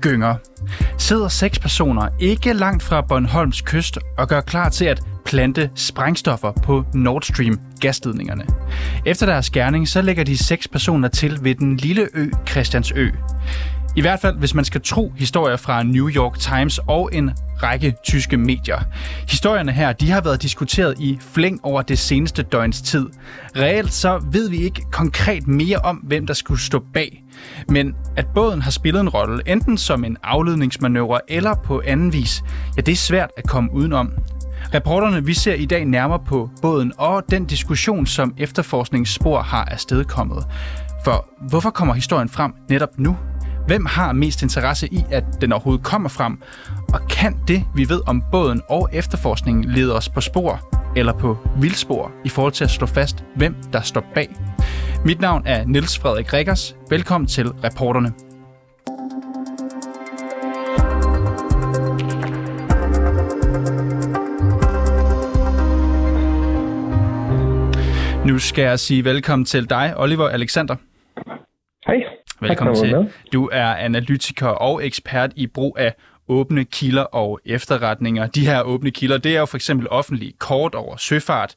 gynger, sidder seks personer ikke langt fra Bornholms kyst og gør klar til at plante sprængstoffer på Nord Stream gasledningerne. Efter deres gerning, så lægger de seks personer til ved den lille ø Christiansø. I hvert fald, hvis man skal tro historier fra New York Times og en række tyske medier. Historierne her, de har været diskuteret i flæng over det seneste døgns tid. Reelt så ved vi ikke konkret mere om, hvem der skulle stå bag. Men at båden har spillet en rolle, enten som en afledningsmanøvre eller på anden vis, ja, det er svært at komme udenom. Reporterne vi ser i dag nærmere på båden og den diskussion, som efterforskningsspor har afstedkommet. For hvorfor kommer historien frem netop nu? Hvem har mest interesse i, at den overhovedet kommer frem? Og kan det, vi ved om båden og efterforskningen, lede os på spor eller på vildspor i forhold til at slå fast, hvem der står bag? Mit navn er Niels Frederik Rikkers. Velkommen til reporterne. Nu skal jeg sige velkommen til dig, Oliver Alexander. Hej. Velkommen til. Du er analytiker og ekspert i brug af åbne kilder og efterretninger. De her åbne kilder, det er jo for eksempel offentlige kort over søfart.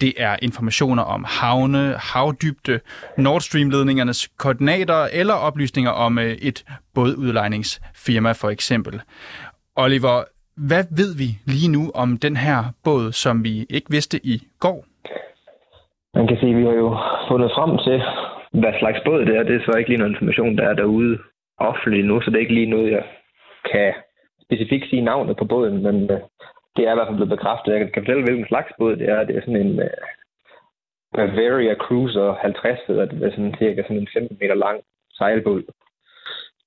Det er informationer om havne, havdybde, Nord Stream-ledningernes koordinater eller oplysninger om øh, et bådudlejningsfirma for eksempel. Oliver, hvad ved vi lige nu om den her båd, som vi ikke vidste i går? Man kan sige, at vi har jo fundet frem til, hvad slags båd det er. Det er så ikke lige noget information, der er derude offentligt nu, så det er ikke lige noget, jeg kan specifikt sige navnet på båden, men uh, det er i hvert fald blevet bekræftet. Jeg kan fortælle, hvilken slags båd det er. Det er sådan en uh, Bavaria Cruiser 50, hedder det. Er sådan cirka sådan en 15 meter lang sejlbåd,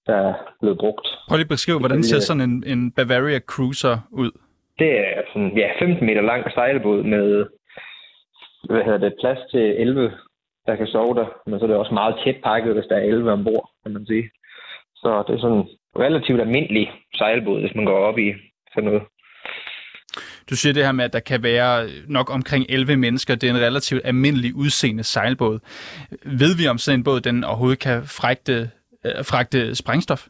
der er blevet brugt. Prøv lige at beskrive, hvordan ser sådan en, en Bavaria Cruiser ud? Det er sådan, ja, 15 meter lang sejlbåd med hvad hedder det, plads til 11, der kan sove der. Men så er det også meget tæt pakket, hvis der er 11 ombord, kan man sige. Så det er sådan relativt almindelig sejlbåd, hvis man går op i sådan noget. Du siger det her med, at der kan være nok omkring 11 mennesker. Det er en relativt almindelig udseende sejlbåd. Ved vi om sådan en båd, den overhovedet kan fragte, øh, fragte sprængstof?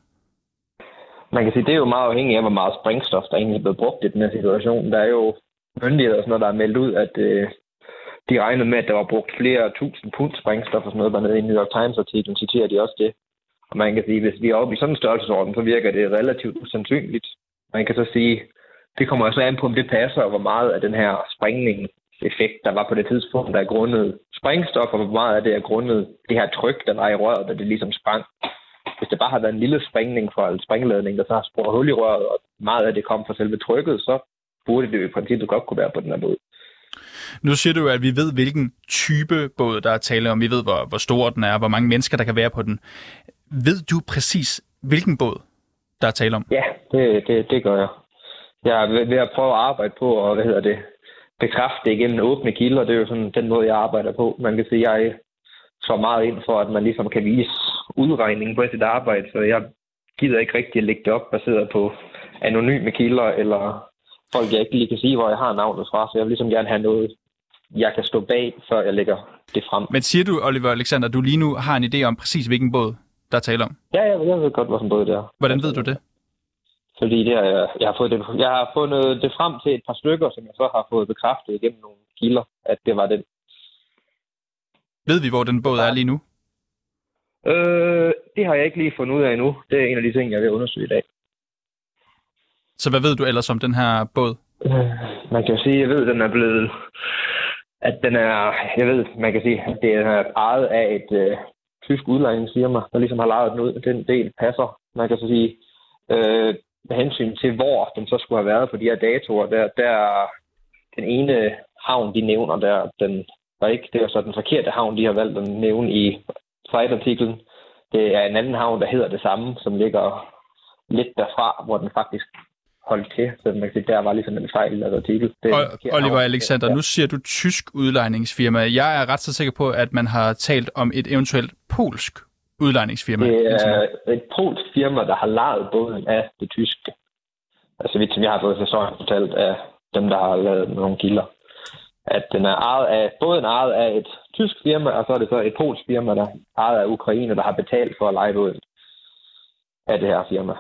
Man kan sige, det er jo meget afhængigt af, hvor meget sprængstof, der egentlig er blevet brugt i den her situation. Der er jo myndigheder og sådan noget, der er meldt ud, at øh, de regnede med, at der var brugt flere tusind pund sprængstof og sådan noget dernede i New York Times-artiklen, citerer de også det. Og man kan sige, at hvis vi er oppe i sådan en størrelsesorden, så virker det relativt usandsynligt. Man kan så sige, det kommer også an på, om det passer, og hvor meget af den her sprængningseffekt, der var på det tidspunkt, der er grundet springstof, og hvor meget af det er grundet det her tryk, der var i røret, da det ligesom sprang. Hvis det bare har været en lille sprængning fra en sprængladning, der så har sporet hul i røret, og meget af det kom fra selve trykket, så burde det jo i princippet godt kunne være på den her måde. Nu siger du, at vi ved, hvilken type båd der er tale om. Vi ved, hvor, hvor stor den er, hvor mange mennesker, der kan være på den. Ved du præcis, hvilken båd der er tale om? Ja, det, det, det gør jeg. Jeg er ved at prøve at arbejde på, og hvad hedder det, bekræfte det igennem åbne kilder. Det er jo sådan den måde, jeg arbejder på. Man kan sige, at jeg så meget ind for, at man ligesom kan vise udregningen på sit arbejde, så jeg gider ikke rigtig at lægge det op baseret på anonyme kilder eller folk, jeg ikke lige kan sige, hvor jeg har navnet fra, så jeg vil ligesom gerne have noget, jeg kan stå bag, før jeg lægger det frem. Men siger du, Oliver Alexander, du lige nu har en idé om præcis, hvilken båd der er tale om? Ja, jeg, jeg ved godt, hvilken båd det er. Hvordan ved du det? Fordi det er, jeg, har fået det, jeg har fundet det frem til et par stykker, som jeg så har fået bekræftet igennem nogle kilder, at det var den. Ved vi, hvor den båd er lige nu? Øh, det har jeg ikke lige fundet ud af endnu. Det er en af de ting, jeg vil undersøge i dag. Så hvad ved du ellers om den her båd? Øh, man kan jo sige, jeg ved, at den er blevet... At den er... Jeg ved, man kan sige, at det er ejet af et øh, tysk udlejningsfirma, der ligesom har lejet den ud. Den del passer. Man kan så sige, øh, med hensyn til, hvor den så skulle have været på de her datoer, der, der den ene havn, de nævner der, den var ikke, det er så den forkerte havn, de har valgt at nævne i site-artiklen. Det er en anden havn, der hedder det samme, som ligger lidt derfra, hvor den faktisk holdt til. Så man kan sige, der var ligesom en fejl af artikel. Det Oliver Alexander, ja. nu siger du tysk udlejningsfirma. Jeg er ret så sikker på, at man har talt om et eventuelt polsk udlejningsfirma. Det er et polsk firma, der har lejet båden af det tyske. Altså vidt som jeg har fået sæsonen fortalt af dem, der har lavet nogle kilder. At den er ejet af, båden er ejet af et tysk firma, og så er det så et polsk firma, der er ejet af Ukraine, der har betalt for at lege båden. af det her firma.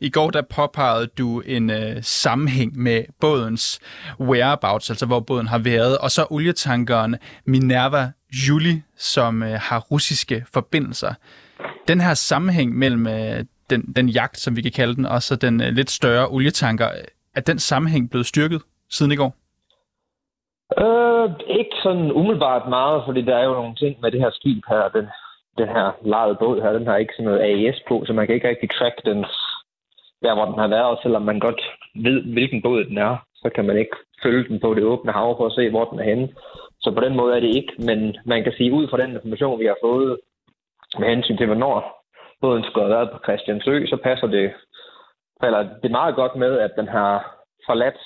I går der påpegede du en øh, sammenhæng med bådens whereabouts, altså hvor båden har været, og så olietankeren Minerva Juli, som øh, har russiske forbindelser. Den her sammenhæng mellem øh, den, den jagt, som vi kan kalde den, og så den øh, lidt større olietanker, er den sammenhæng blevet styrket siden i går? Øh, ikke sådan umiddelbart meget, fordi der er jo nogle ting med det her skib her, den, den her lejede båd her, den har ikke sådan noget AES på, så man kan ikke rigtig track dens der, hvor den har været, og selvom man godt ved, hvilken båd den er, så kan man ikke følge den på det åbne hav for at se, hvor den er henne. Så på den måde er det ikke, men man kan sige, ud fra den information, vi har fået med hensyn til, hvornår båden skulle have været på Christiansø, så passer det, eller det er meget godt med, at den har forladt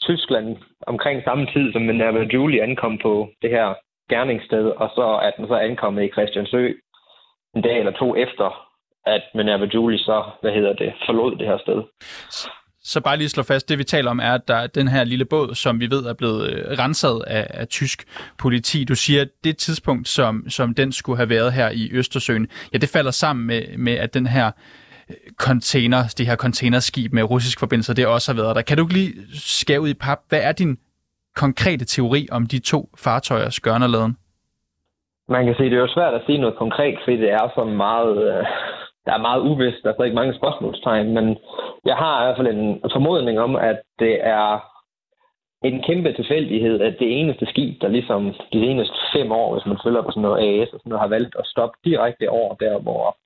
Tyskland omkring samme tid, som Minerva Julie ankom på det her gerningssted, og så at den så ankommet i Christiansø en dag eller to efter, at Minerva Julie så, hvad hedder det, forlod det her sted. Så bare lige slå fast, det vi taler om er, at der er den her lille båd, som vi ved er blevet øh, renset af, af tysk politi. Du siger, at det tidspunkt, som, som den skulle have været her i Østersøen, ja, det falder sammen med, med at den her øh, container, det her containerskib med russisk forbindelse, det også har været der. Kan du lige skære ud i pap, hvad er din konkrete teori om de to fartøjers gørnerladen? Man kan sige, det er jo svært at sige noget konkret, fordi det er så meget, øh, der er meget uvist, der er stadig mange spørgsmålstegn, men jeg har i hvert fald en formodning om, at det er en kæmpe tilfældighed, at det eneste skib, der ligesom de seneste fem år, hvis man følger på sådan noget AS og sådan noget, har valgt at stoppe direkte over der, hvor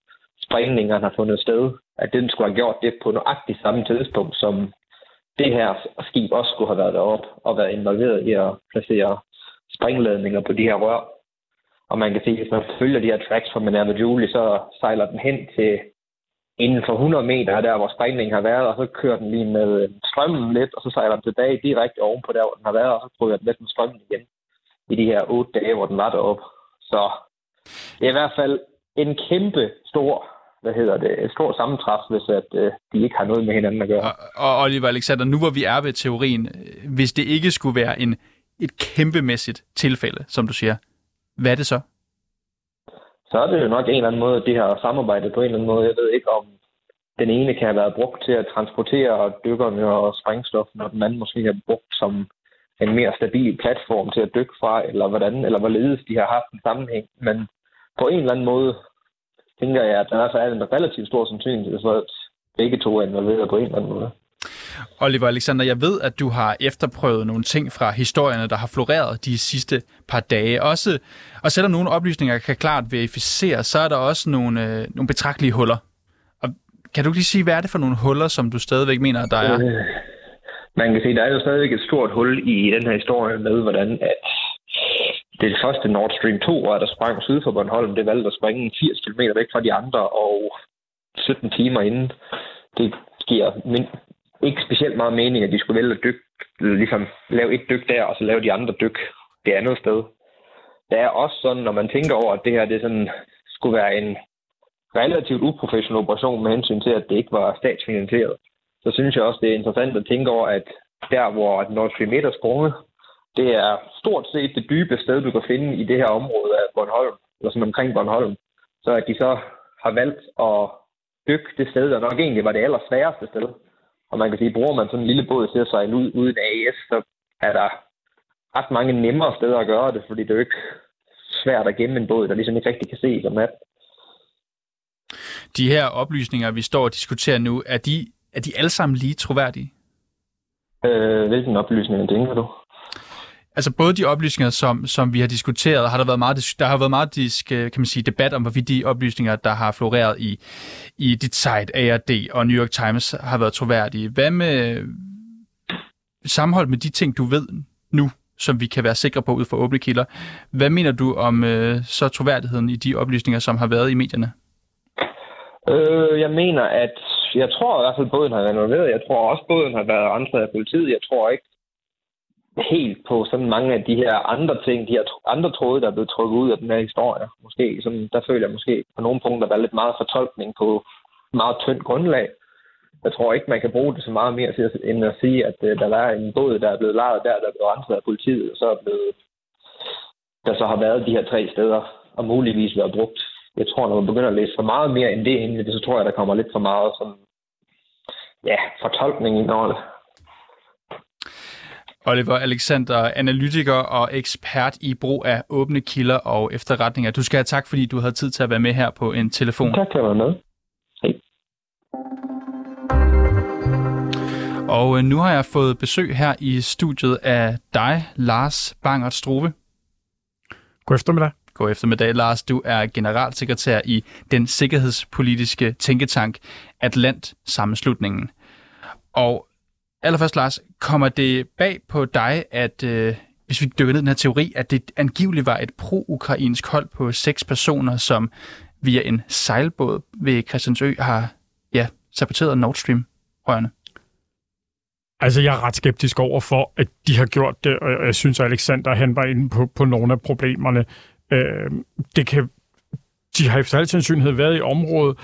sprængningerne har fundet sted, at den skulle have gjort det på nøjagtigt samme tidspunkt, som det her skib også skulle have været deroppe og været involveret i at placere springladninger på de her rør. Og man kan sige, at hvis man følger de her tracks fra Minerva Julie, så sejler den hen til inden for 100 meter der, hvor sprængningen har været, og så kører den lige med strømmen lidt, og så sejler den tilbage direkte ovenpå der, hvor den har været, og så prøver den lidt med strømmen igen i de her otte dage, hvor den var deroppe. Så det er i hvert fald en kæmpe stor hvad hedder det, et stort sammentræf, hvis at, øh, de ikke har noget med hinanden at gøre. Og, og Oliver Alexander, nu hvor vi er ved teorien, øh, hvis det ikke skulle være en, et kæmpemæssigt tilfælde, som du siger, hvad er det så? Så er det jo nok en eller anden måde, de har samarbejdet på en eller anden måde. Jeg ved ikke, om den ene kan have været brugt til at transportere dykkerne og sprængstof, og den anden måske har brugt som en mere stabil platform til at dykke fra, eller hvordan, eller hvorledes de har haft en sammenhæng. Men på en eller anden måde tænker jeg, at der er en relativt stor sandsynlighed for, at begge to er involveret på en eller anden måde. Oliver Alexander, jeg ved, at du har efterprøvet nogle ting fra historierne, der har floreret de sidste par dage. Også, og selvom nogle oplysninger kan klart verificeres, så er der også nogle, øh, nogle betragtelige huller. Og kan du lige sige, hvad er det for nogle huller, som du stadigvæk mener, der er? Øh, man kan sige, der er jo stadigvæk et stort hul i den her historie med, hvordan at det første Nord Stream 2, der sprang syd for Bornholm, det valgte at springe 80 km væk fra de andre, og 17 timer inden. Det giver ikke specielt meget mening, at de skulle vælge at dykke, ligesom lave et dyk der, og så lave de andre dyk det andet sted. Det er også sådan, når man tænker over, at det her det sådan, skulle være en relativt uprofessionel operation med hensyn til, at det ikke var statsfinansieret, så synes jeg også, det er interessant at tænke over, at der, hvor Nord Stream 1 er sprunget, det er stort set det dybe sted, du kan finde i det her område af Bornholm, eller sådan omkring Bornholm. Så at de så har valgt at dykke det sted, der nok egentlig var det allersværeste sted, og man kan sige, bruger man sådan en lille båd til at sejle ud uden AES, så er der ret mange nemmere steder at gøre det, fordi det er jo ikke svært at gemme en båd, der ligesom ikke rigtig kan se som nat. De her oplysninger, vi står og diskuterer nu, er de, er de alle sammen lige troværdige? Øh, hvilken oplysning tænker du? Altså både de oplysninger, som, som vi har diskuteret, har der været meget, der har været meget disk, øh, kan man sige, debat om, hvorvidt de oplysninger, der har floreret i, i dit site, ARD og New York Times, har været troværdige. Hvad med sammenholdt med de ting, du ved nu, som vi kan være sikre på ud fra åbne kilder, hvad mener du om øh, så troværdigheden i de oplysninger, som har været i medierne? Øh, jeg mener, at jeg tror i hvert fald, båden har været involveret. Jeg tror også, båden har været renset af politiet. Jeg tror ikke, helt på sådan mange af de her andre ting, de her andre tråde, der er blevet trukket ud af den her historie. Måske, sådan, der føler jeg måske på nogle punkter, der er lidt meget fortolkning på meget tyndt grundlag. Jeg tror ikke, man kan bruge det så meget mere til, end at sige, at øh, der er en båd, der er blevet lejet der, der er blevet renset af politiet, og så er blevet, der så har været de her tre steder, og muligvis været brugt jeg tror, når man begynder at læse for meget mere end det det, så tror jeg, der kommer lidt for meget sådan, ja, fortolkning ind over det. Oliver Alexander, analytiker og ekspert i brug af åbne kilder og efterretninger. Du skal have tak, fordi du havde tid til at være med her på en telefon. Tak til at være med. Hej. Og øh, nu har jeg fået besøg her i studiet af dig, Lars Bangert Struve. God eftermiddag. God eftermiddag, Lars. Du er generalsekretær i den sikkerhedspolitiske tænketank Atlant Sammenslutningen. Og allerførst, Lars, kommer det bag på dig, at øh, hvis vi dykker ned i den her teori, at det angiveligt var et pro-ukrainsk hold på seks personer, som via en sejlbåd ved Christiansø har ja, saboteret Nord Stream-rørene? Altså, jeg er ret skeptisk over for, at de har gjort det, og jeg synes, at Alexander han var inde på, på nogle af problemerne. Øh, det kan, de har efter al sandsynlighed været i området.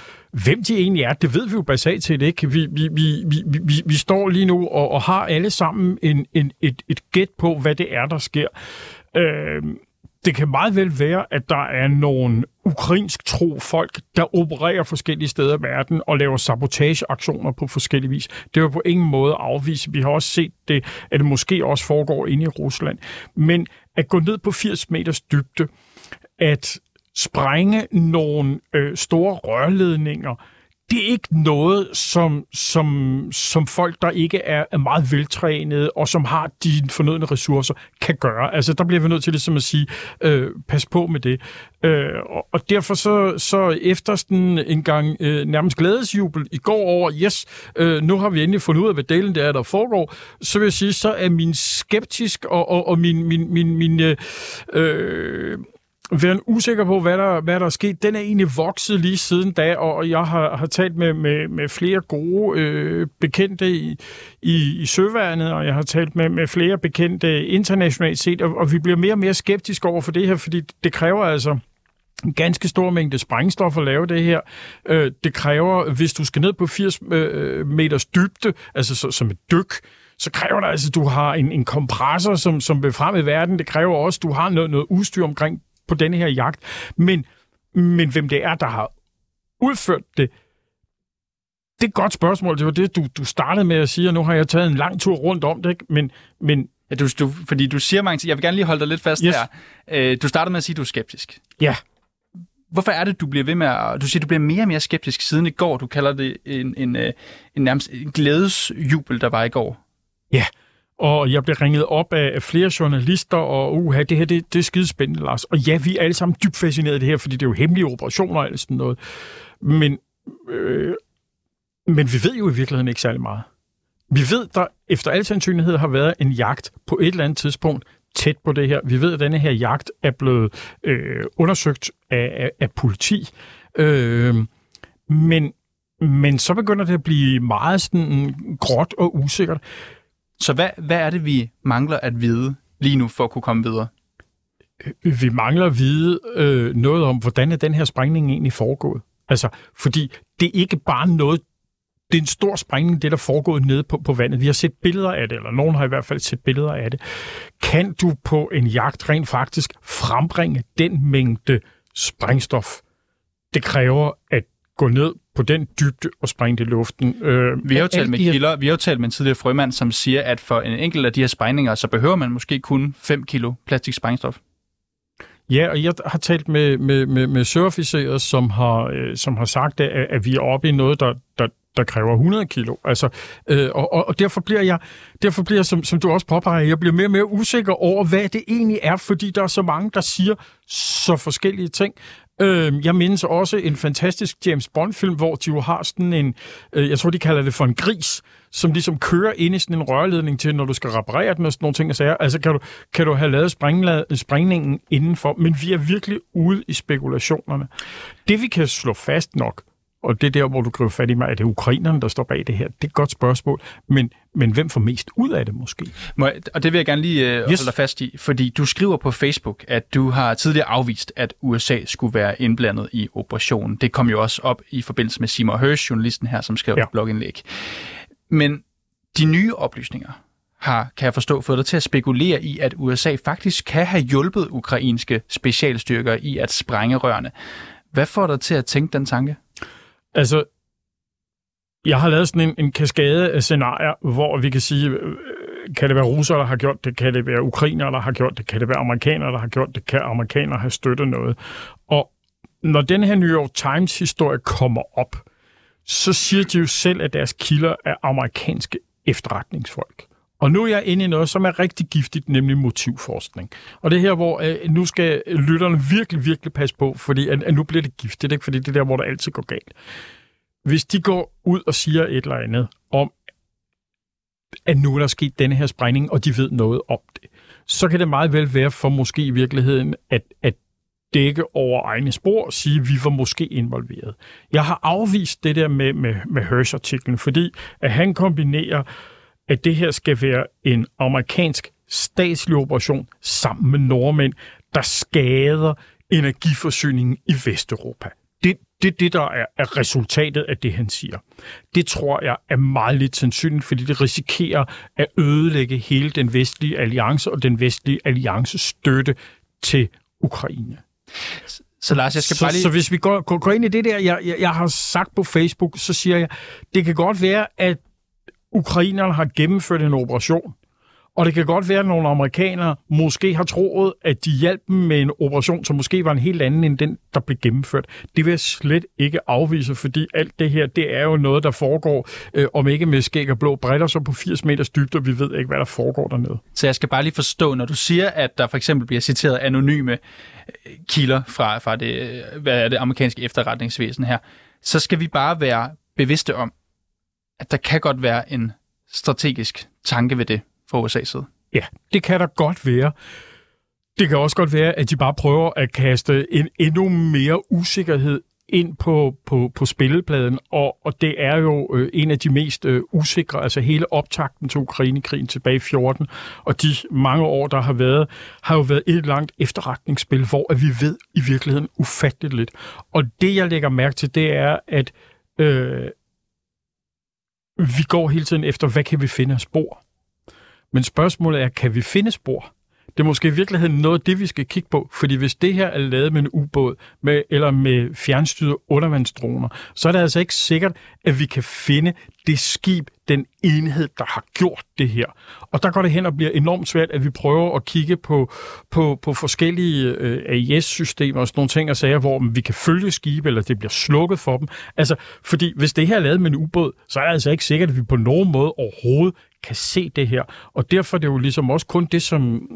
Hvem de egentlig er, det ved vi jo basalt set ikke. Vi, vi, vi, vi, vi, vi står lige nu og, og har alle sammen en, en, et, et gæt på, hvad det er, der sker. Øh, det kan meget vel være, at der er nogle ukrainsk tro folk, der opererer forskellige steder i verden og laver sabotageaktioner på forskellige vis. Det vil på ingen måde afvise. Vi har også set det, at det måske også foregår inde i Rusland. Men at gå ned på 80 meters dybde, at sprænge nogle øh, store rørledninger, det er ikke noget, som, som, som folk, der ikke er, er meget veltrænede og som har de fornødne ressourcer, kan gøre. Altså, der bliver vi nødt til ligesom at sige, øh, pas på med det. Øh, og, og derfor så, så efter sådan en gang øh, nærmest glædesjubel i går over, yes, øh, nu har vi endelig fundet ud af, hvad delen det er, der foregår, så vil jeg sige, så er min skeptisk og, og, og min, min, min, min øh, øh været usikker på, hvad der, hvad der er sket. Den er egentlig vokset lige siden da, og jeg har, har talt med, med, med flere gode øh, bekendte i, i, i søværnet, og jeg har talt med, med flere bekendte internationalt set, og, og vi bliver mere og mere skeptiske over for det her, fordi det kræver altså en ganske stor mængde sprængstof at lave det her. Øh, det kræver, hvis du skal ned på 80 øh, meters dybde, altså så, som et dyk, så kræver det altså, at du har en, en kompressor, som, som vil frem i verden. Det kræver også, at du har noget, noget udstyr omkring på denne her jagt. Men, men hvem det er, der har udført det, det er et godt spørgsmål. Det var det, du, du startede med at sige, og nu har jeg taget en lang tur rundt om det, ikke? men, men Ja, du, du, fordi du siger mange ting. Jeg vil gerne lige holde dig lidt fast Yes. her. Øh, du startede med at sige, at du er skeptisk. ja, Hvorfor er det, du bliver ved med at... Du siger, du bliver mere og mere skeptisk siden i går. Du kalder det en, en, øh, en nærmest en glædesjubel, der var i går. ja. Og jeg bliver ringet op af flere journalister, og uha, det her, det, det er skidespændende, Lars. Og ja, vi er alle sammen dybt fascineret af det her, fordi det er jo hemmelige operationer og alt sådan noget. Men, øh, men vi ved jo i virkeligheden ikke særlig meget. Vi ved, der efter al sandsynlighed har været en jagt på et eller andet tidspunkt tæt på det her. Vi ved, at denne her jagt er blevet øh, undersøgt af, af, af politi. Øh, men, men så begynder det at blive meget sådan gråt og usikkert. Så hvad, hvad er det, vi mangler at vide lige nu for at kunne komme videre? Øh, vi mangler at vide øh, noget om, hvordan er den her sprængning egentlig foregået. Altså, fordi det er ikke bare noget, det er en stor sprængning, det der er foregået nede på, på vandet. Vi har set billeder af det, eller nogen har i hvert fald set billeder af det. Kan du på en jagt rent faktisk frembringe den mængde sprængstof? Det kræver at gå ned på den dybde og springe det i luften. Øh, Vi har jo talt med kilder, vi har jo talt med en tidligere frømand, som siger, at for en enkelt af de her sprængninger, så behøver man måske kun 5 kilo plastik sprængstof. Ja, og jeg har talt med, med, med, med søofficerer, som har, øh, som har sagt, at, at vi er oppe i noget, der, der, der kræver 100 kilo. Altså, øh, og, og, og derfor bliver jeg, derfor bliver jeg som, som du også påpeger, jeg bliver mere og mere usikker over, hvad det egentlig er, fordi der er så mange, der siger så forskellige ting. Øh, jeg mindes også en fantastisk James Bond-film, hvor de jo har sådan en, øh, jeg tror, de kalder det for en gris, som ligesom kører ind i sådan en rørledning til, når du skal reparere den og sådan nogle ting og sager. Altså, kan du, kan du have lavet sprængla- sprængningen indenfor, men vi er virkelig ude i spekulationerne. Det, vi kan slå fast nok, og det er der, hvor du griber fat i mig, at det er ukrainerne, der står bag det her. Det er et godt spørgsmål, men, men hvem får mest ud af det måske? Må jeg, og det vil jeg gerne lige øh, Yes. holde dig fast i, fordi du skriver på Facebook, at du har tidligere afvist, at USA skulle være indblandet i operationen. Det kom jo også op i forbindelse med Seymour Hersh, journalisten her, som skrev Ja. ja. et blogindlæg. Men de nye oplysninger har, kan jeg forstå, fået dig til at spekulere i, at USA faktisk kan have hjulpet ukrainske specialstyrker i at sprænge rørene. Hvad får dig til at tænke den tanke? Altså, jeg har lavet sådan en, en kaskade af scenarier, hvor vi kan sige, øh, øh, kan det være russere, der har gjort det, kan det være ukrainere, der har gjort det, kan det være amerikanere, der har gjort det, kan amerikanere have støttet noget. Og når den her New York Times-historie kommer op, så siger de jo selv, at deres kilder er amerikanske efterretningsfolk. Og nu er jeg inde i noget, som er rigtig giftigt, nemlig motivforskning. Og det er her, hvor øh, nu skal lytterne virkelig, virkelig passe på, fordi at, at nu bliver det giftigt, ikke? fordi det er der, hvor det altid går galt. Hvis de går ud og siger et eller andet om, at nu er der sket denne her sprængning, og de ved noget om det, så kan det meget vel være for måske i virkeligheden, at, at dække over egne spor og sige, at vi var måske involveret. Jeg har afvist det der med, med, med Hirsch-artiklen, fordi at han kombinerer, at det her skal være en amerikansk statslig operation sammen med nordmænd, der skader energiforsyningen i Vesteuropa. Det, det det, der er, er resultatet af det, han siger. Det tror jeg er meget lidt sandsynligt, fordi det risikerer at ødelægge hele den vestlige alliance og den vestlige alliances støtte til Ukraine. Så Lars, jeg skal så, bare lige... Så hvis vi går, går, går ind i det der, jeg, jeg, jeg har sagt på Facebook, så siger jeg, det kan godt være, at ukrainerne har gennemført en operation, og det kan godt være, at nogle amerikanere måske har troet, at de hjalp dem med en operation, som måske var en helt anden end den, der blev gennemført. Det vil jeg slet ikke afvise, fordi alt det her, det er jo noget, der foregår, øh, om ikke med skæg og blå bretter, så på 80 meters dybde, og vi ved ikke, hvad der foregår dernede. Så jeg skal bare lige forstå, når du siger, at der for eksempel bliver citeret anonyme øh, kilder fra, fra det, øh, hvad er det amerikanske efterretningsvæsen her, så skal vi bare være bevidste om, at der kan godt være en strategisk tanke ved det fra USA's side. Ja, det kan der godt være. Det kan også godt være, at de bare prøver at kaste en endnu mere usikkerhed ind på, på, på spillepladen, og, og det er jo øh, en af de mest øh, usikre, altså hele optakten til Ukrainekrigen tilbage i 14, og de mange år, der har været, har jo været et langt efterretningsspil, hvor at vi ved i virkeligheden ufatteligt lidt. Og det, jeg lægger mærke til, det er, at øh, vi går hele tiden efter, hvad kan vi finde af spor? Men spørgsmålet er, kan vi finde spor? Det er måske i virkeligheden noget af det, vi skal kigge på, fordi hvis det her er lavet med en ubåd med, eller med fjernstyrede undervandsdroner, så er det altså ikke sikkert, at vi kan finde det skib, den enhed, der har gjort det her. Og der går det hen og bliver enormt svært, at vi prøver at kigge på, på, på forskellige øh, AIS-systemer og sådan nogle ting og sager, hvor vi kan følge skibe, eller det bliver slukket for dem. Altså, fordi hvis det her er lavet med en ubåd, så er det altså ikke sikkert, at vi på nogen måde overhovedet kan se det her. Og derfor er det jo ligesom også kun det, som...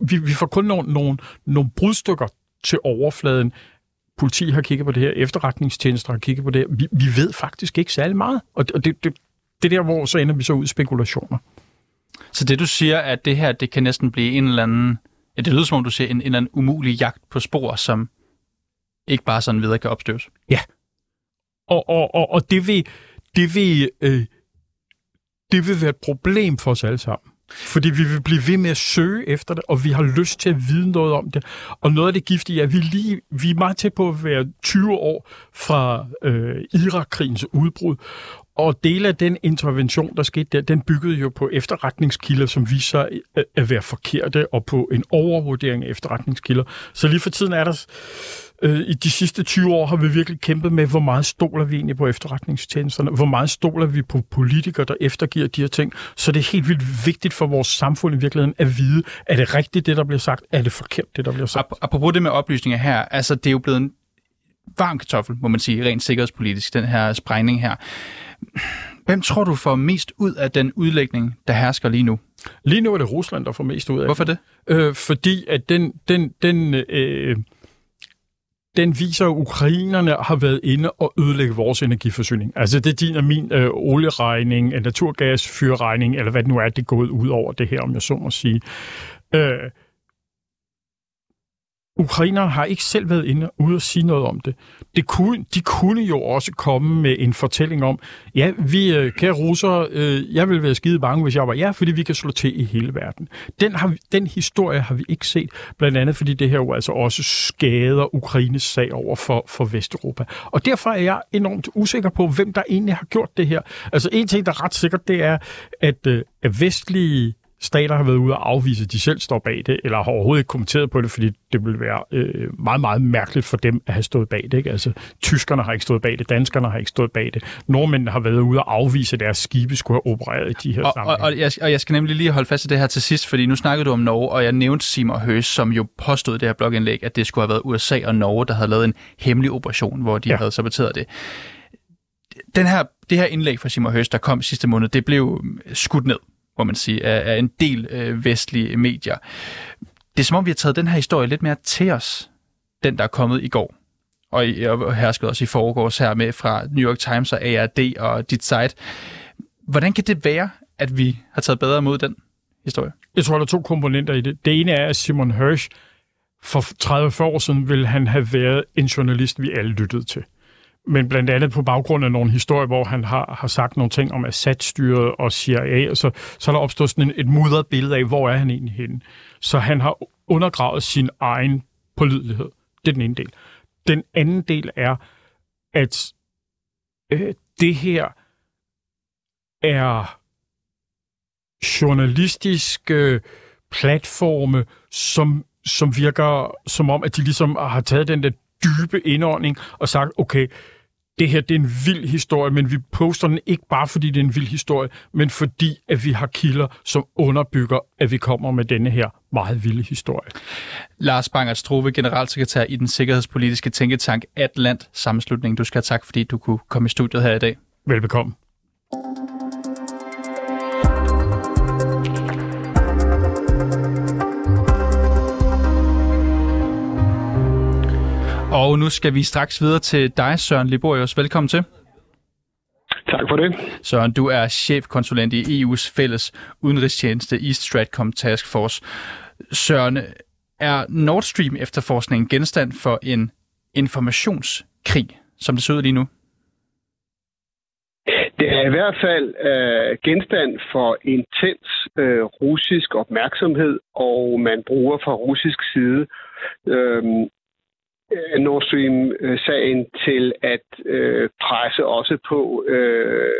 Vi, vi får kun nogle, nogle, nogle brudstykker til overfladen. Politi har kigget på det her, efterretningstjenester har kigget på det her. Vi, vi ved faktisk ikke særlig meget. Og det, det, det, det er der, hvor så ender vi så ud i spekulationer. Så det du siger, at det her, det kan næsten blive en eller anden... Ja, det lyder som om, du siger en, en eller anden umulig jagt på spor, som ikke bare sådan videre kan opstøves. Ja. Og, og, og, og det vil, det vil øh, det vil være et problem for os alle sammen. Fordi vi vil blive ved med at søge efter det, og vi har lyst til at vide noget om det. Og noget af det giftige er, at vi, lige, vi er meget tæt på at være 20 år fra øh, Irakkrigens udbrud. Og dele af den intervention, der skete der, den byggede jo på efterretningskilder, som viser øh, at være forkerte, og på en overvurdering af efterretningskilder. Så lige for tiden er der øh, i de sidste 20 år har vi virkelig kæmpet med, hvor meget stoler vi egentlig på efterretningstjenesterne, hvor meget stoler vi på politikere, der eftergiver de her ting. Så det er helt vildt vigtigt for vores samfund i virkeligheden at vide, er det rigtigt, det der bliver sagt, er det forkert, det der bliver sagt. Apropos det med oplysninger her, altså det er jo blevet en varm kartoffel, må man sige, rent sikkerhedspolitisk, den her sprængning her. Hvem tror du får mest ud af den udlægning, der hersker lige nu? Lige nu er det Rusland, der får mest ud af Hvorfor det? Øh, fordi at den, den, den øh, den viser, at ukrainerne har været inde og ødelægge vores energiforsyning. Altså det er din og min øh, olieregning, øh, en naturgasfyrregning, eller hvad det nu er, det er gået ud over det her, om jeg så må sige. Øh, Ukrainerne har ikke selv været inde ude og sige noget om det. det kunne, de kunne jo også komme med en fortælling om, ja, vi, øh, kære russere, øh, jeg vil være skide bange, hvis jeg var jer, fordi vi kan slå til i hele verden. Den, har, den historie har vi ikke set, blandt andet fordi det her jo altså også skader Ukraines sag over for, for Vesteuropa. Og derfor er jeg enormt usikker på, hvem der egentlig har gjort det her. Altså en ting, der er ret sikkert, det er, at, øh, at vestlige stater har været ude og afvise, at de selv står bag det, eller har overhovedet ikke kommenteret på det, fordi det vil være øh, meget, meget mærkeligt for dem at have stået bag det. Ikke? Altså, tyskerne har ikke stået bag det, danskerne har ikke stået bag det. Nordmændene har været ude og afvise, at deres skibe skulle have opereret i de her og, og, og, jeg, og jeg skal nemlig lige holde fast i det her til sidst, fordi nu snakkede du om Norge, og jeg nævnte Simon Høs, som jo påstod det her blogindlæg, at det skulle have været USA og Norge, der havde lavet en hemmelig operation, hvor de ja. havde saboteret det. Den her, det her indlæg fra Simon Høs, der kom sidste måned, det blev skudt ned må man sige, af, af en del øh, vestlige medier. Det er som om, vi har taget den her historie lidt mere til os, den der er kommet i går. Og, og hersket også i forgårs her med fra New York Times og ARD og dit site. Hvordan kan det være, at vi har taget bedre imod den historie? Jeg tror, der er to komponenter i det. Det ene er, at Simon Hirsch for 30 år siden ville han have været en journalist, vi alle lyttede til men blandt andet på baggrund af nogle historier, hvor han har, har sagt nogle ting om Assad-styret og CIA, og så, så er der opstået sådan en, et mudret billede af, hvor er han egentlig henne. Så han har undergravet sin egen pålidelighed. Det er den ene del. Den anden del er, at øh, det her er journalistiske platforme, som, som virker som om, at de ligesom har taget den der dybe indånding og sagt, okay, det her det er en vild historie, men vi poster den ikke bare fordi det er en vild historie, men fordi at vi har kilder, som underbygger, at vi kommer med denne her meget vilde historie. Lars Bangert Strove, generalsekretær i den sikkerhedspolitiske tænketank Atlant Sammenslutning. Du skal have tak, fordi du kunne komme i studiet her i dag. Velbekomme. Og nu skal vi straks videre til dig, Søren Liborius. Velkommen til. Tak for det. Søren, du er chefkonsulent i EU's fælles udenrigstjeneste East Stratcom Task Force. Søren, er Nord Stream efterforskningen genstand for en informationskrig, som det ser ud lige nu? Det er i hvert fald øh, genstand for intens øh, russisk opmærksomhed, og man bruger fra russisk side Øh, Nord Stream-sagen til at øh, presse også på øh,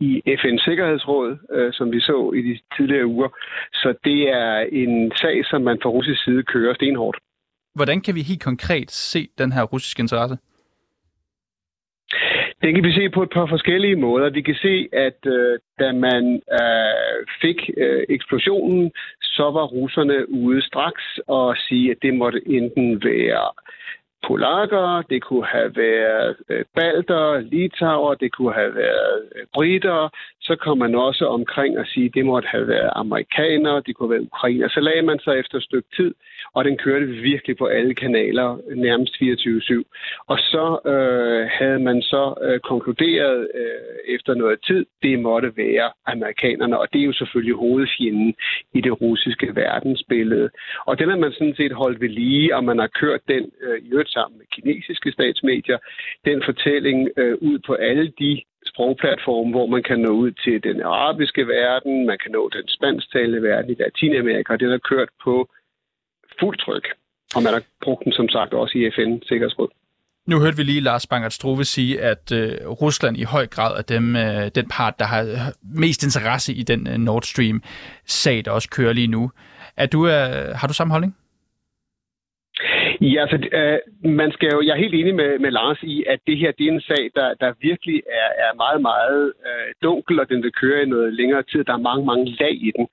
i FN's Sikkerhedsråd, øh, som vi så i de tidligere uger. Så det er en sag, som man fra russisk side kører stenhårdt. Hvordan kan vi helt konkret se den her russiske interesse? Det kan vi se på et par forskellige måder. Vi kan se, at øh, da man øh, fik øh, eksplosionen, så var russerne ude straks og sige, at det måtte enten være polakker, det kunne have været øh, balter, litauer, det kunne have været øh, britter. Så kom man også omkring og sige, at det måtte have været amerikanere, det kunne have været ukrainer. Så lagde man sig efter et stykke tid, og den kørte virkelig på alle kanaler, nærmest 24-7. Og så øh, havde man så øh, konkluderet øh, efter noget tid, det måtte være amerikanerne, og det er jo selvfølgelig hovedfjenden i det russiske verdensbillede. Og den har man sådan set holdt ved lige, og man har kørt den øh, i øvrigt sammen med kinesiske statsmedier, den fortælling øh, ud på alle de sprogplatform, hvor man kan nå ud til den arabiske verden, man kan nå den spansktalende verden i Latinamerika, og det er kørt på fuld tryk. Og man har brugt den som sagt også i FN-sikkerhedsråd. Nu hørte vi lige Lars Bangert Struve sige, at øh, Rusland i høj grad er dem, øh, den part, der har mest interesse i den øh, Nord Stream-sag, der også kører lige nu. Er du, øh, har du samme holdning? Ja, altså, øh, man skal jo, jeg er helt enig med, med Lars i, at det her det er en sag, der, der virkelig er, er meget, meget øh, dunkel, og den vil køre i noget længere tid. Der er mange, mange lag i den.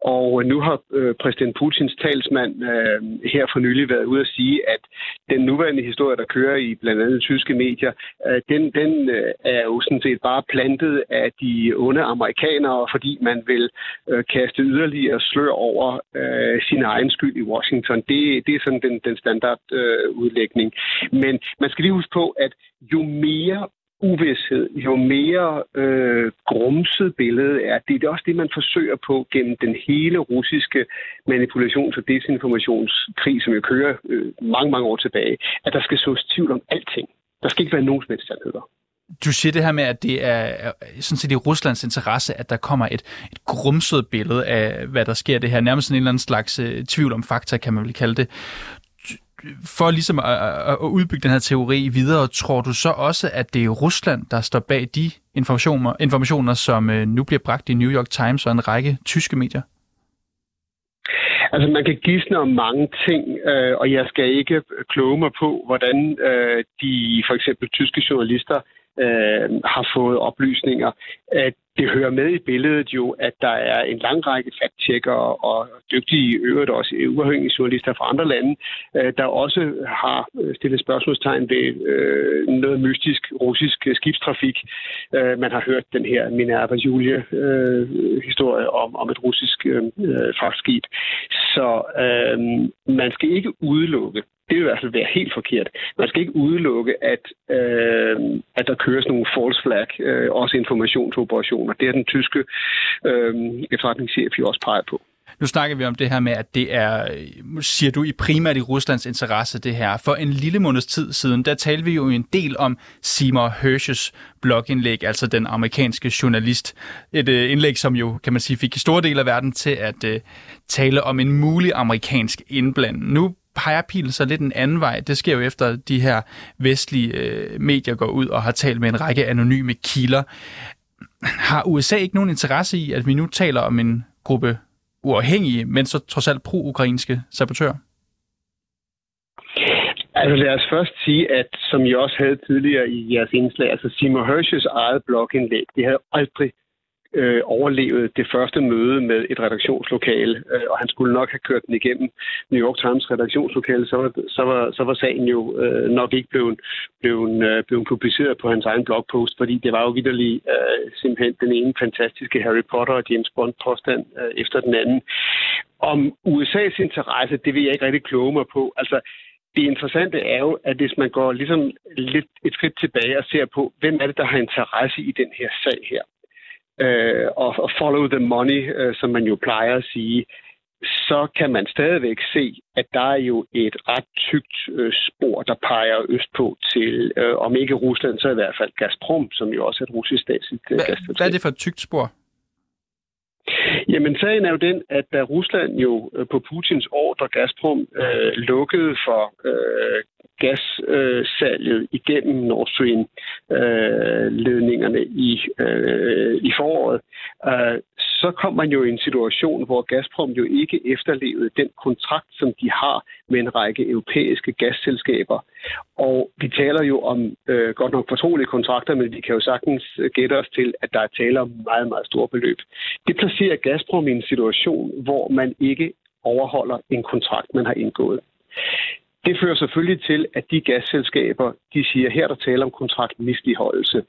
Og nu har øh, præsident Putins talsmand øh, her for nylig været ude at sige, at den nuværende historie, der kører i blandt andet tyske medier, øh, den, den øh, er jo sådan set bare plantet af de onde amerikanere, fordi man vil øh, kaste yderligere slør over øh, sin egen skyld i Washington. Det, det er sådan den, den standard standardudlægning. Øh, Men man skal lige huske på, at jo mere uvidshed, jo mere øh, grumset billede er, det er også det, man forsøger på gennem den hele russiske manipulations- og desinformationskrig, som jo kører øh, mange, mange år tilbage, at der skal sås tvivl om alting. Der skal ikke være nogen som sandheder. Du siger det her med, at det er sådan set i Ruslands interesse, at der kommer et, et grumset billede af, hvad der sker det her. Nærmest en eller anden slags øh, tvivl om fakta, kan man vel kalde det for ligesom at, at udbygge den her teori videre, tror du så også, at det er Rusland, der står bag de informationer, informationer som øh, nu bliver bragt i New York Times og en række tyske medier? Altså, man kan gisne om mange ting, øh, og jeg skal ikke kloge mig på, hvordan øh, de for eksempel tyske journalister øh, har fået oplysninger. At det hører med i billedet jo, at der er en lang række fact og dygtige øvrigt også uafhængige journalister fra andre lande, øh, der også har øh, stillet spørgsmålstegn ved øh, noget mystisk russisk skibstrafik. Øh, man har hørt den her Minerva Julie-historie øh, om, om et russisk øh, øh, fragtskib. Så øh, man skal ikke udelukke, det vil i hvert fald være helt forkert. Man skal ikke udelukke, at, øh, at der køres nogle false flag, øh, også informationsoperationer. Det er den tyske øh, efterretningschef jo også peget på. Nu snakker vi om det her med, at det er, siger du, i primært i Ruslands interesse, det her. For en lille måneds tid siden, der talte vi jo en del om Seymour Hersh's blogindlæg, altså den amerikanske journalist. Et øh, indlæg, som jo, kan man sige, fik store dele af verden til at øh, tale om en mulig amerikansk indblanding. Nu peger pilen så lidt en anden vej. Det sker jo efter de her vestlige øh, medier går ud og har talt med en række anonyme kilder. Har USA ikke nogen interesse i, at vi nu taler om en gruppe uafhængige, men så trods alt pro-ukrainske sabotører? Altså lad os først sige, at som I også havde tidligere i jeres indslag, altså Seymour Hersh's eget blogindlæg, det havde aldrig øh, overlevede det første møde med et redaktionslokale, øh, og han skulle nok have kørt den igennem New York Times redaktionslokale, så var, så var, så var sagen jo øh, nok ikke blevet, blevet, øh, blevet publiceret på hans egen blogpost, fordi det var jo vidderligt øh, simpelthen den ene fantastiske Harry Potter og James Bond påstand øh, efter den anden. Om USA's interesse, det vil jeg ikke rigtig kloge mig på. Altså, det interessante er jo, at hvis man går ligesom lidt et skridt tilbage og ser på, hvem er det, der har interesse i den her sag her, øh, og, og follow the money, øh, som man jo plejer at sige, så kan man stadigvæk se, at der er jo et ret tykt øh, spor, der peger østpå til, øh, om ikke Rusland, så i hvert fald Gazprom, som jo også er et russisk statsligt øh, Hvad er det for et tykt spor? Jamen, sagen er jo den, at da Rusland jo øh, på Putins ordre Gazprom øh, lukkede for øh, gassalget øh, igennem Nord Stream-ledningerne øh, i, øh, i foråret, øh, så kom man jo i en situation, hvor Gazprom jo ikke efterlevede den kontrakt, som de har med en række europæiske gasselskaber. Og vi taler jo om øh, godt nok fortrolige kontrakter, men vi kan jo sagtens gætte os til, at der er tale om meget, meget store beløb. Det placerer Gazprom i en situation, hvor man ikke overholder en kontrakt, man har indgået. Det fører selvfølgelig til, at de gasselskaber, de siger, her der taler om kontraktmisligeholdelse.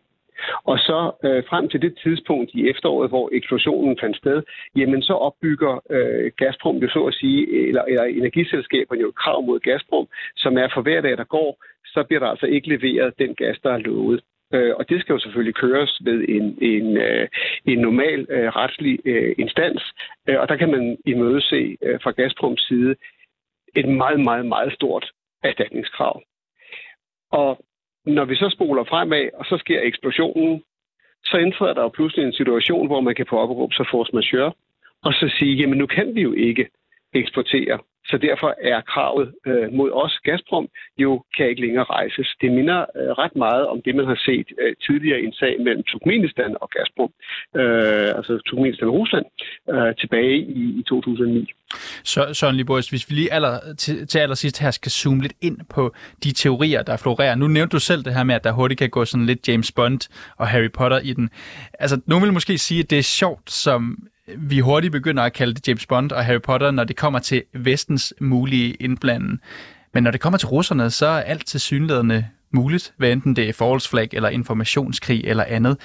Og så øh, frem til det tidspunkt i efteråret, hvor eksplosionen fandt sted, jamen så opbygger øh, Gazprom jo så at sige, eller, eller energiselskaberne jo krav mod Gazprom, som er for hver dag, der går, så bliver der altså ikke leveret den gas, der er lovet. Øh, og det skal jo selvfølgelig køres ved en, en, øh, en normal øh, retslig øh, instans, øh, og der kan man imødese øh, fra Gazproms side et meget, meget, meget stort erstatningskrav. Og når vi så spoler fremad, og så sker eksplosionen, så indtræder der jo pludselig en situation, hvor man kan få opråb sig force majeure, og så sige, jamen nu kan vi jo ikke eksportere så derfor er kravet øh, mod os, Gazprom, jo kan ikke længere rejses. Det minder øh, ret meget om det, man har set øh, tidligere i en sag mellem Turkmenistan og Gazprom, øh, altså Turkmenistan og Rusland, øh, tilbage i, i 2009. Så, Søren Liboris, hvis vi lige aller, til, til allersidst her skal zoome lidt ind på de teorier, der florerer. Nu nævnte du selv det her med, at der hurtigt kan gå sådan lidt James Bond og Harry Potter i den. Altså, nogen vil måske sige, at det er sjovt som vi hurtigt begynder at kalde det James Bond og Harry Potter, når det kommer til vestens mulige indblanden. Men når det kommer til russerne, så er alt til synlædende muligt, hvad enten det er false flag eller informationskrig eller andet.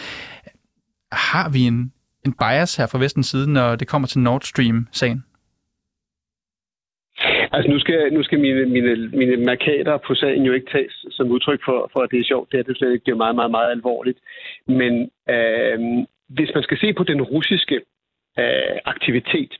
Har vi en, en bias her fra vestens side, når det kommer til Nord Stream-sagen? Altså nu skal, nu skal mine, mine, mine markader på sagen jo ikke tages som udtryk for, for at det er sjovt. Det er det slet ikke. Det er meget, meget, meget alvorligt. Men øh, hvis man skal se på den russiske aktivitet,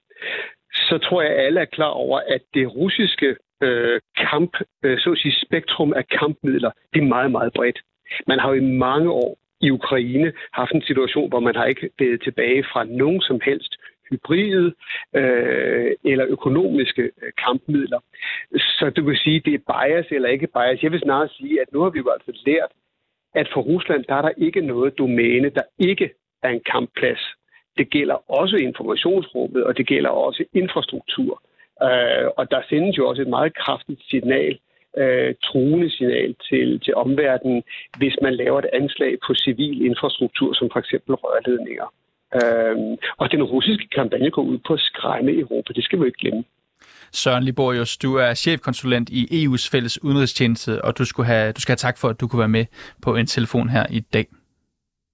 så tror jeg, at alle er klar over, at det russiske øh, kamp, øh, så at sige, spektrum af kampmidler, det er meget, meget bredt. Man har jo i mange år i Ukraine haft en situation, hvor man har ikke været tilbage fra nogen som helst hybride øh, eller økonomiske øh, kampmidler. Så du kan sige, det er bias eller ikke bias. Jeg vil snarere sige, at nu har vi jo altså lært, at for Rusland, der er der ikke noget domæne, der ikke er en kampplads. Det gælder også informationsrummet, og det gælder også infrastruktur. Øh, og der sendes jo også et meget kraftigt signal, øh, truende signal til, til omverdenen, hvis man laver et anslag på civil infrastruktur, som for eksempel rørledninger. Øh, og den russiske kampagne går ud på at skræmme Europa. Det skal vi ikke glemme. Søren Liborius, du er chefkonsulent i EU's fælles udenrigstjeneste, og du, skulle have, du skal have tak for, at du kunne være med på en telefon her i dag.